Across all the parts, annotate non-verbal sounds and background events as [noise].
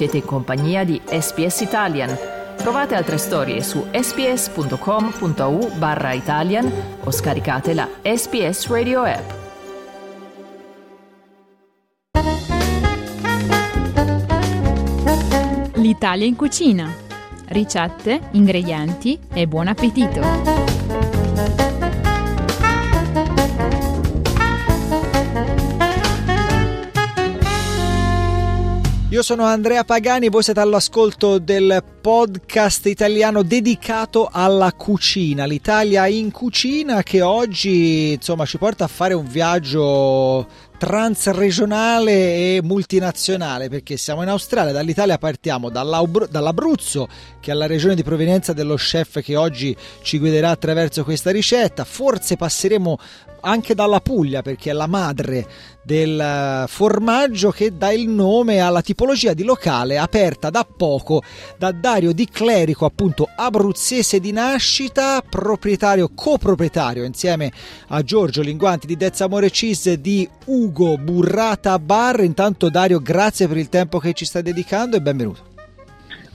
Siete in compagnia di SPS Italian. Trovate altre storie su sps.com.au barra Italian o scaricate la SPS Radio app. L'Italia in cucina. Ricette, ingredienti e buon appetito! Io sono Andrea Pagani, voi siete all'ascolto del podcast italiano dedicato alla cucina, l'Italia in cucina che oggi insomma ci porta a fare un viaggio transregionale e multinazionale perché siamo in Australia, dall'Italia partiamo dall'Abruzzo che è la regione di provenienza dello chef che oggi ci guiderà attraverso questa ricetta, forse passeremo anche dalla Puglia perché è la madre del eh, formaggio che dà il nome alla tipologia di locale aperta da poco da Dario Di Clerico, appunto abruzzese di nascita, proprietario, coproprietario insieme a Giorgio Linguanti di Dezza Amore Cheese di Ugo Burrata Bar. Intanto Dario, grazie per il tempo che ci stai dedicando e benvenuto.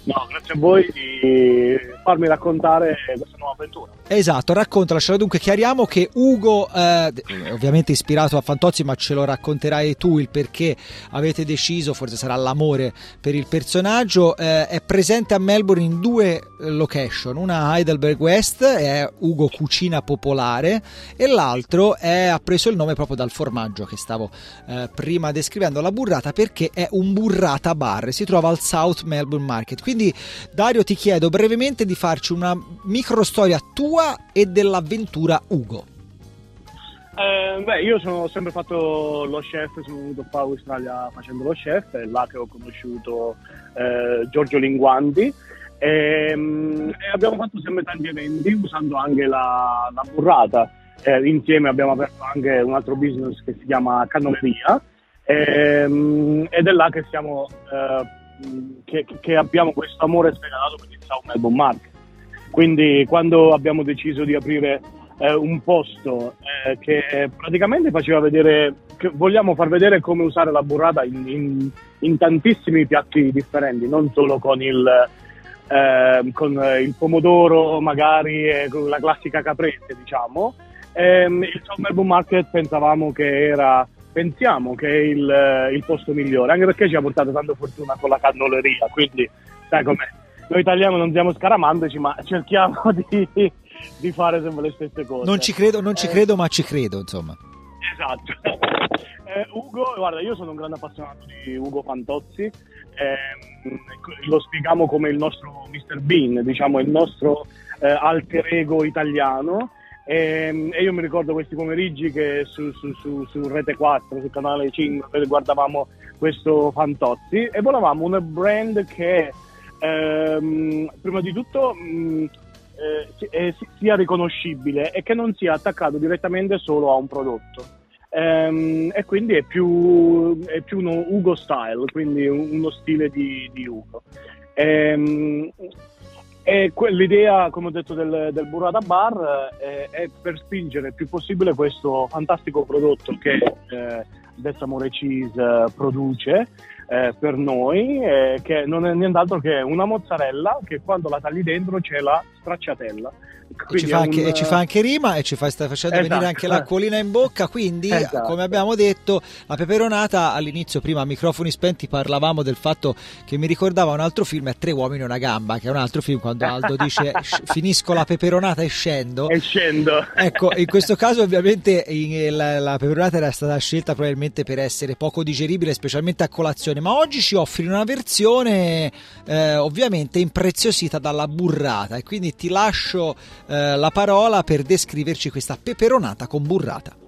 No, grazie a voi di farmi raccontare questa nuova avventura. Esatto, raccontala. Dunque, chiariamo che Ugo, eh, ovviamente ispirato a Fantozzi, ma ce lo racconterai tu il perché avete deciso, forse sarà l'amore per il personaggio. Eh, è presente a Melbourne in due location: una a Heidelberg West, è Ugo Cucina Popolare, e l'altro è, ha preso il nome proprio dal formaggio che stavo eh, prima descrivendo, la burrata, perché è un burrata bar. Si trova al South Melbourne Market. Quindi, Dario, ti chiedo brevemente di farci una micro storia tua e dell'avventura Ugo. Eh, beh, io sono sempre fatto lo chef, sono venuto qua in Australia facendo lo chef, è là che ho conosciuto eh, Giorgio Linguanti e, ehm, e, abbiamo fatto sempre tanti eventi usando anche la, la burrata. Eh, insieme abbiamo aperto anche un altro business che si chiama Cannoleria ehm, ed è là che, siamo, eh, che, che abbiamo questo amore sfegatato per il South Melbourne Market. Quindi quando abbiamo deciso di aprire eh, un posto eh, che praticamente faceva vedere, vogliamo far vedere come usare la burrata in, in, in tantissimi piatti differenti, non solo con il, eh, con il pomodoro magari con la classica caprese diciamo. Ehm, il South Melbourne Market pensavamo che era pensiamo che è il, il, posto migliore, anche perché ci ha portato tanta fortuna con la cannoleria, quindi sai com'è noi italiani non siamo scaramandoci, ma cerchiamo [laughs] di, di, fare sempre le stesse cose. Non ci credo, non ci credo, ma ci credo, insomma. Esatto. [laughs] Eh, Ugo, guarda, io sono un grande appassionato di Ugo Fantozzi, eh, lo spieghiamo come il nostro Mr. Bean, diciamo il nostro eh, alter ego italiano. E, e, io mi ricordo questi pomeriggi che su, su, su, su Rete 4, sul canale 5, guardavamo questo Fantozzi e volevamo un brand che ehm, prima di tutto mh, eh, sia riconoscibile e che non sia attaccato direttamente solo a un prodotto. Ehm, e quindi è più, è più, uno Ugo style, quindi uno stile di, di Ugo. Ehm, e l'idea, come ho detto, del, del Burrata Bar eh, è per spingere il più possibile questo fantastico prodotto che eh, Desamore Cheese produce eh, per noi, eh, che non è nient'altro che una mozzarella che quando la tagli dentro c'è la stracciatella. E ci, anche, un... e ci, fa anche, rima e ci fa, sta facendo esatto. venire anche l'acquolina in bocca. Quindi, esatto. come abbiamo detto, la peperonata all'inizio, prima a microfoni spenti, parlavamo del fatto che mi ricordava un altro film, Tre uomini e una gamba, che è un altro film quando Aldo dice [laughs] finisco la peperonata e scendo. E scendo. Ecco, in questo caso, ovviamente, in, la, la peperonata era stata scelta probabilmente per essere poco digeribile, specialmente a colazione. Ma oggi ci offri una versione eh, ovviamente impreziosita dalla burrata. E quindi ti lascio eh, la parola per descriverci questa peperonata con burrata.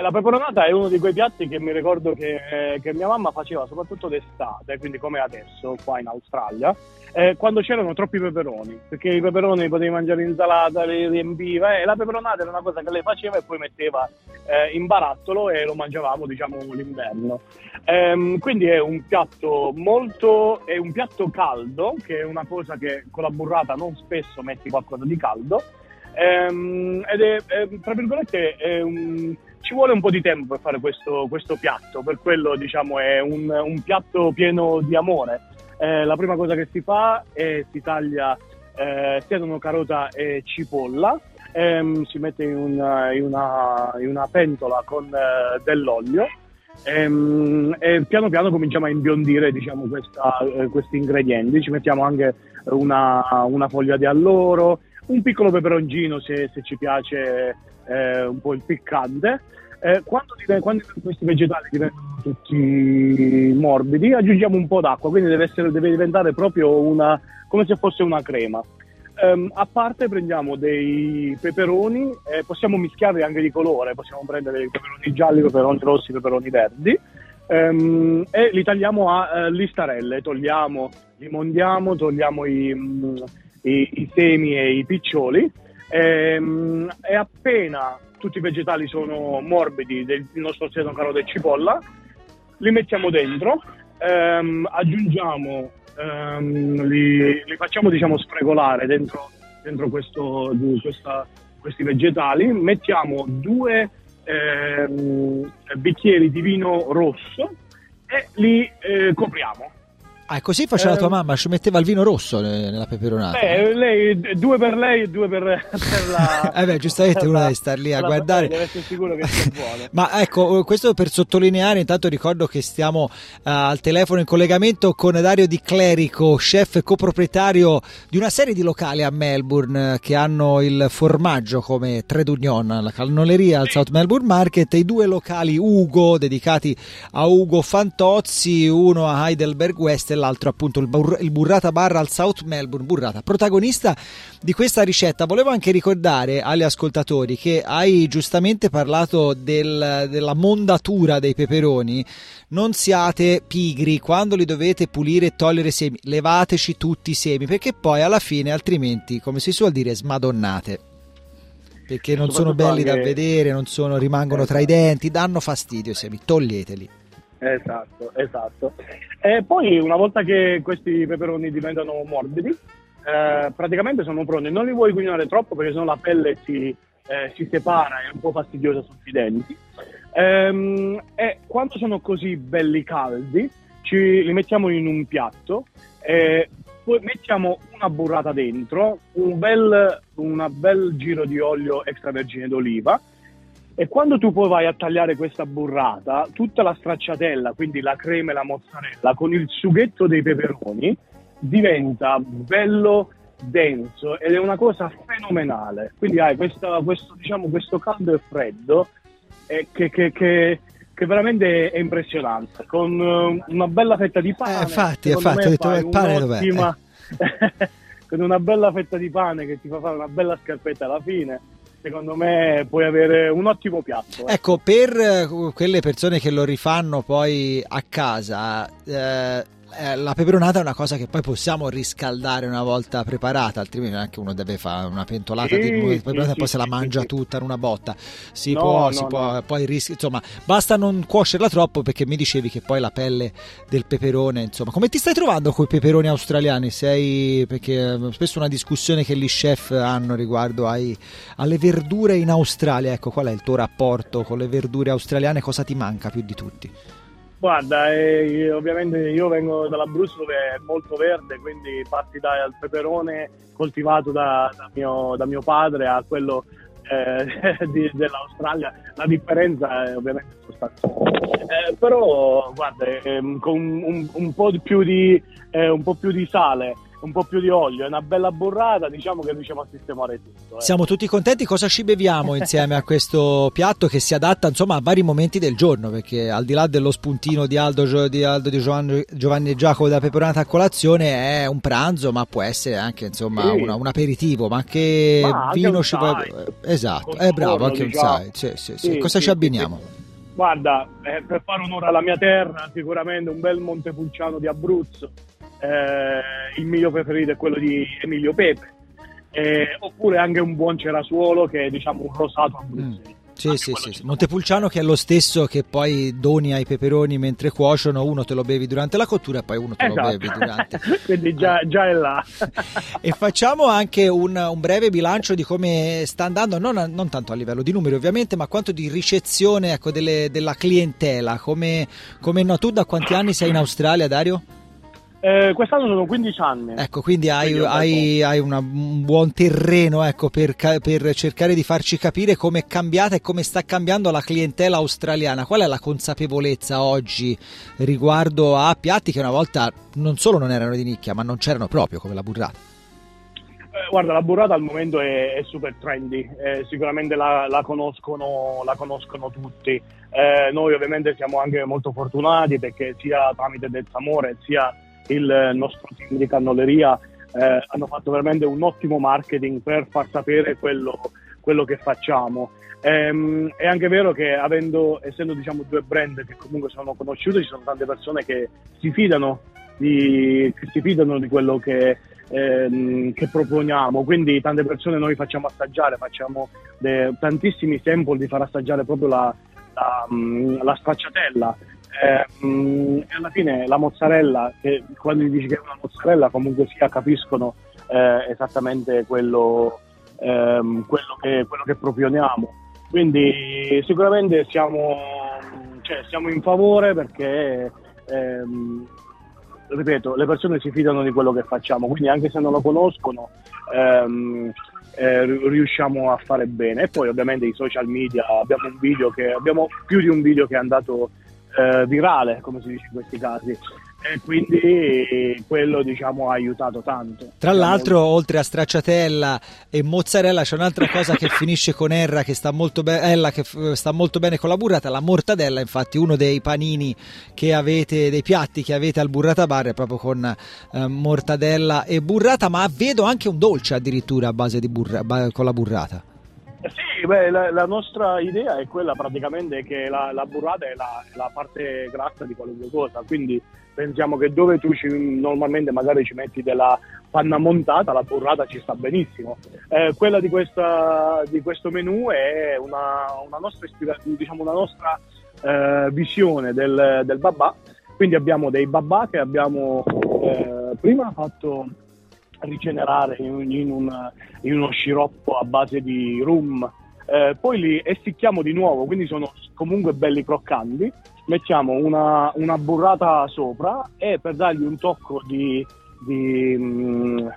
Eh, la peperonata è uno di quei piatti che mi ricordo che, che mia mamma faceva soprattutto d'estate, quindi come adesso qua in Australia, eh, quando c'erano troppi peperoni, perché i peperoni potevi mangiare in insalata, li riempiva e la peperonata era una cosa che lei faceva e poi metteva eh, in barattolo e lo mangiavamo diciamo l'inverno. Ehm, quindi è un piatto molto, è un piatto caldo, che è una cosa che con la burrata non spesso metti qualcosa di caldo, Ehm, ed è, è, tra virgolette, è un, ci vuole un po' di tempo per fare questo, questo piatto, per quello diciamo è un, un piatto pieno di amore. Eh, la prima cosa che si fa è si taglia eh, sedano, carota e cipolla, ehm, si mette in una, in una, in una pentola con eh, dell'olio ehm, e piano piano cominciamo a imbiondire diciamo, questa, eh, questi ingredienti. Ci mettiamo anche una, una foglia di alloro, un piccolo peperoncino se, se ci piace eh, un po' il piccante. Eh, quando, quando, questi vegetali diventano tutti morbidi, aggiungiamo un po' d'acqua, quindi deve, essere, deve diventare proprio una, come se fosse una crema. Um, a parte prendiamo dei peperoni, eh, possiamo mischiarli anche di colore, possiamo prendere dei peperoni gialli, peperoni rossi, peperoni verdi um, e li tagliamo a uh, listarelle, togliamo, li mondiamo, togliamo i, um, i, i semi e i piccioli ehm, e appena tutti i vegetali sono morbidi del nostro sedano, carota e cipolla, li mettiamo dentro, ehm, aggiungiamo, ehm, li, li, facciamo diciamo sfregolare dentro, dentro questo, questa, questi vegetali, mettiamo due ehm, bicchieri di vino rosso e li eh, copriamo. Ah, così faceva eh, tua mamma, ci metteva il vino rosso nella peperonata. Beh, lei, due per lei e due per, [laughs] per la... [laughs] eh beh, giustamente uno deve star lì a guardare. Deve essere sicuro che sia buono. [laughs] Ma ecco, questo per sottolineare, intanto ricordo che stiamo uh, al telefono in collegamento con Dario Di Clerico, chef coproprietario di una serie di locali a Melbourne che hanno il formaggio come Trade Union, la calnoleria al South Melbourne Market, e i due locali Ugo, dedicati a Ugo Fantozzi, uno a Heidelberg West l'altro appunto il, bur- il burrata barra al South Melbourne burrata. Protagonista di questa ricetta, volevo anche ricordare agli ascoltatori che hai giustamente parlato del, della mondatura dei peperoni. Non siate pigri quando li dovete pulire e togliere i semi, levateci tutti i semi perché poi alla fine altrimenti, come si suol dire, smadonnate perché non sono belli da vedere, non sono, rimangono tra i denti, danno fastidio i semi, toglieteli. Esatto, esatto. E poi una volta che questi peperoni diventano morbidi, eh, praticamente sono pronti. Non li vuoi cucinare troppo perché sennò la pelle si, eh, si separa, è un po' fastidiosa sui denti. Ehm, e quando sono così belli caldi, ci, li mettiamo in un piatto e poi mettiamo una burrata dentro, un bel, un bel giro di olio extravergine d'oliva e quando tu poi vai a tagliare questa burrata, tutta la stracciatella, quindi la crema e la mozzarella, con il sughetto dei peperoni, diventa bello denso ed è una cosa fenomenale. Quindi hai questa, questo, diciamo, questo caldo e freddo eh, che, che, che, che, veramente è impressionante. Con uh, una bella fetta di pane. Eh, infatti, infatti, ho detto il pane dov'è? Eh. [laughs] con una bella fetta di pane che ti fa fare una bella scarpetta alla fine secondo me puoi avere un ottimo piatto. Eh. Ecco, per eh, quelle persone che lo rifanno poi a casa, eh, eh, la peperonata è una cosa che poi possiamo riscaldare una volta preparata, altrimenti anche uno deve fare una pentolata sì, di peperonata sì, e poi sì, se la mangia tutta in una botta. Si no, può, no, si no. può, poi rischi, insomma, basta non cuocerla troppo perché mi dicevi che poi la pelle del peperone, insomma, come ti stai trovando con i peperoni australiani? Sei perché eh, spesso una discussione che gli chef hanno riguardo ai, alle verdure in Australia, ecco, qual è il tuo rapporto con le verdure australiane? Cosa ti manca più di tutti? Guarda, eh, ovviamente io vengo dall'Abruzzo dove è molto verde, quindi parti dal peperone coltivato da, da, mio, da mio, padre a quello eh, [laughs] di, dell'Australia. La differenza è ovviamente sostanziale. Eh, però, guarda, ehm, con un, un, po di, eh, un po' più di sale un po' più di olio e una bella burrata, diciamo che riusciamo a sistemare tutto. Eh. Siamo tutti contenti. Cosa ci beviamo insieme a questo piatto che si adatta insomma a vari momenti del giorno? Perché al di là dello spuntino di Aldo, di, Aldo, di Giovanni, Giovanni e Giacomo da peperonata a colazione, è un pranzo, ma può essere anche insomma sì. una, un aperitivo. Ma che ma vino ci può. Esatto, è eh, bravo, anche diciamo. un side. Sì, sì, sì. Cosa ci abbiniamo? Guarda, eh, per fare onore alla mia terra, sicuramente un bel Montepulciano di Abruzzo eh, il mio preferito è quello di Emilio Pepe, eh, oppure anche un buon cerasuolo che è diciamo un rosato abruzzese. Mm. Sì, sì, sì, sì. Montepulciano che è lo stesso che poi doni ai peperoni mentre cuociono, uno te lo bevi durante la cottura e poi uno te esatto. lo bevi durante. [laughs] Quindi già, già, è là. [laughs] e facciamo anche un, un, breve bilancio di come sta andando, non, non, tanto a livello di numeri ovviamente, ma quanto di ricezione ecco, delle, della clientela. Come, come no, tu da quanti anni sei in Australia, Dario? Eh, quest'anno sono 15 anni. Ecco, quindi hai, quindi hai, hai una, un buon terreno ecco, per, per, cercare di farci capire come è cambiata e come sta cambiando la clientela australiana. Qual è la consapevolezza oggi riguardo a piatti che una volta non solo non erano di nicchia, ma non c'erano proprio come la burrata? Eh, guarda, la burrata al momento è, è super trendy, eh, sicuramente la, la, conoscono, la, conoscono, tutti. Eh, noi ovviamente siamo anche molto fortunati perché sia tramite Del Samore sia il nostro team di cannoleria eh, hanno fatto veramente un ottimo marketing per far sapere quello, quello che facciamo. Ehm, è anche vero che avendo, essendo diciamo, due brand che comunque sono conosciuti, ci sono tante persone che si fidano di, che si fidano di quello che, ehm, che, proponiamo. Quindi tante persone noi facciamo assaggiare, facciamo de, tantissimi sample di far assaggiare proprio la, la, la stracciatella eh, alla fine la mozzarella, che quando gli dici che è una mozzarella comunque sia capiscono eh, esattamente quello, ehm, quello, che, quello, che, proponiamo. Quindi sicuramente siamo, cioè, siamo in favore perché, ehm, ripeto, le persone si fidano di quello che facciamo, quindi anche se non lo conoscono ehm, eh, riusciamo a fare bene. E poi ovviamente i social media, abbiamo un video che abbiamo più di un video che è andato eh, virale, come si dice in questi casi. E quindi quello diciamo ha aiutato tanto. Tra l'altro, oltre a stracciatella e mozzarella, c'è un'altra cosa che finisce con Erra che sta molto, be- Ella, che f- sta molto bene con la burrata, la mortadella. Infatti, uno dei panini che avete, dei piatti che avete al burrata bar è proprio con eh, mortadella e burrata, ma vedo anche un dolce addirittura a base di burra- con la burrata. Sì, beh, la, la, nostra idea è quella praticamente che la, la burrata è la, la, parte grassa di qualunque cosa, quindi pensiamo che dove tu ci, normalmente magari ci metti della panna montata, la burrata ci sta benissimo. Eh, quella di, questa, di, questo menù è una, una nostra, diciamo una nostra eh, visione del, del babà, quindi abbiamo dei babà che abbiamo eh, prima fatto rigenerare in, in, un, in uno sciroppo a base di rum. Eh, poi li essicchiamo di nuovo, quindi sono comunque belli croccanti. Mettiamo una, una burrata sopra e per dargli un tocco di, di, mm,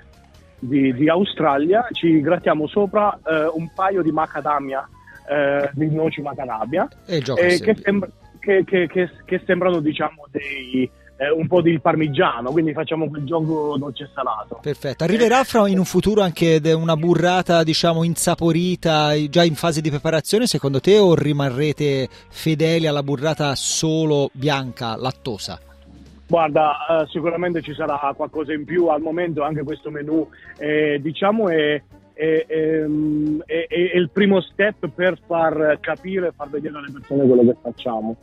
di, di Australia ci grattiamo sopra eh, un paio di macadamia, eh, di noci macadamia, eh, che, sembra, che, che, che, sembrano diciamo dei eh, un po' di parmigiano, quindi facciamo quel gioco dolce e salato. Perfetto. Arriverà fra in un futuro anche una burrata, diciamo, insaporita già in fase di preparazione, secondo te, o rimarrete fedeli alla burrata solo bianca, lattosa? Guarda, eh, sicuramente ci sarà qualcosa in più al momento, anche questo menù eh, diciamo è, è, è, è, il primo step per far capire e far vedere alle persone quello che facciamo.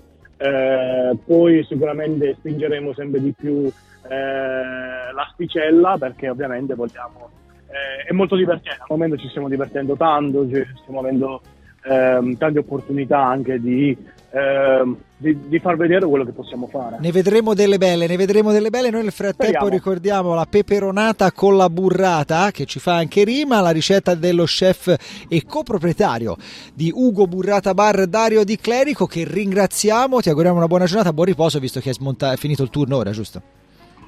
Eh, poi sicuramente spingeremo sempre di più eh, l'asticella perché ovviamente vogliamo eh, è molto divertente. Al momento ci stiamo divertendo tanto stiamo avendo ehm, tante opportunità anche di, ehm, di, di, far vedere quello che possiamo fare. Ne vedremo delle belle, ne vedremo delle belle. Noi nel frattempo Speriamo. ricordiamo la peperonata con la burrata che ci fa anche rima, la ricetta dello chef e coproprietario di Ugo Burrata Bar Dario Di Clerico che ringraziamo, ti auguriamo una buona giornata, buon riposo visto che è, smonta- è finito il turno ora, giusto?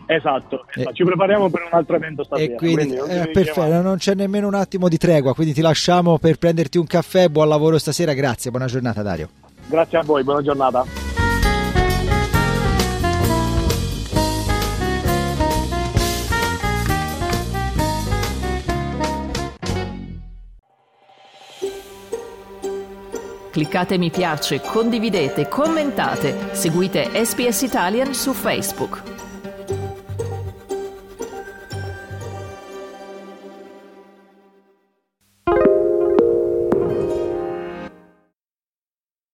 Esatto, esatto. Eh, ci prepariamo per un altro evento stasera. Quindi, quindi eh, perfetto, non c'è nemmeno un attimo di tregua, quindi ti lasciamo per prenderti un caffè, buon lavoro stasera, grazie, buona giornata Dario. Grazie a voi, buona giornata. Cliccate mi piace, condividete, commentate, seguite SPS Italian su Facebook.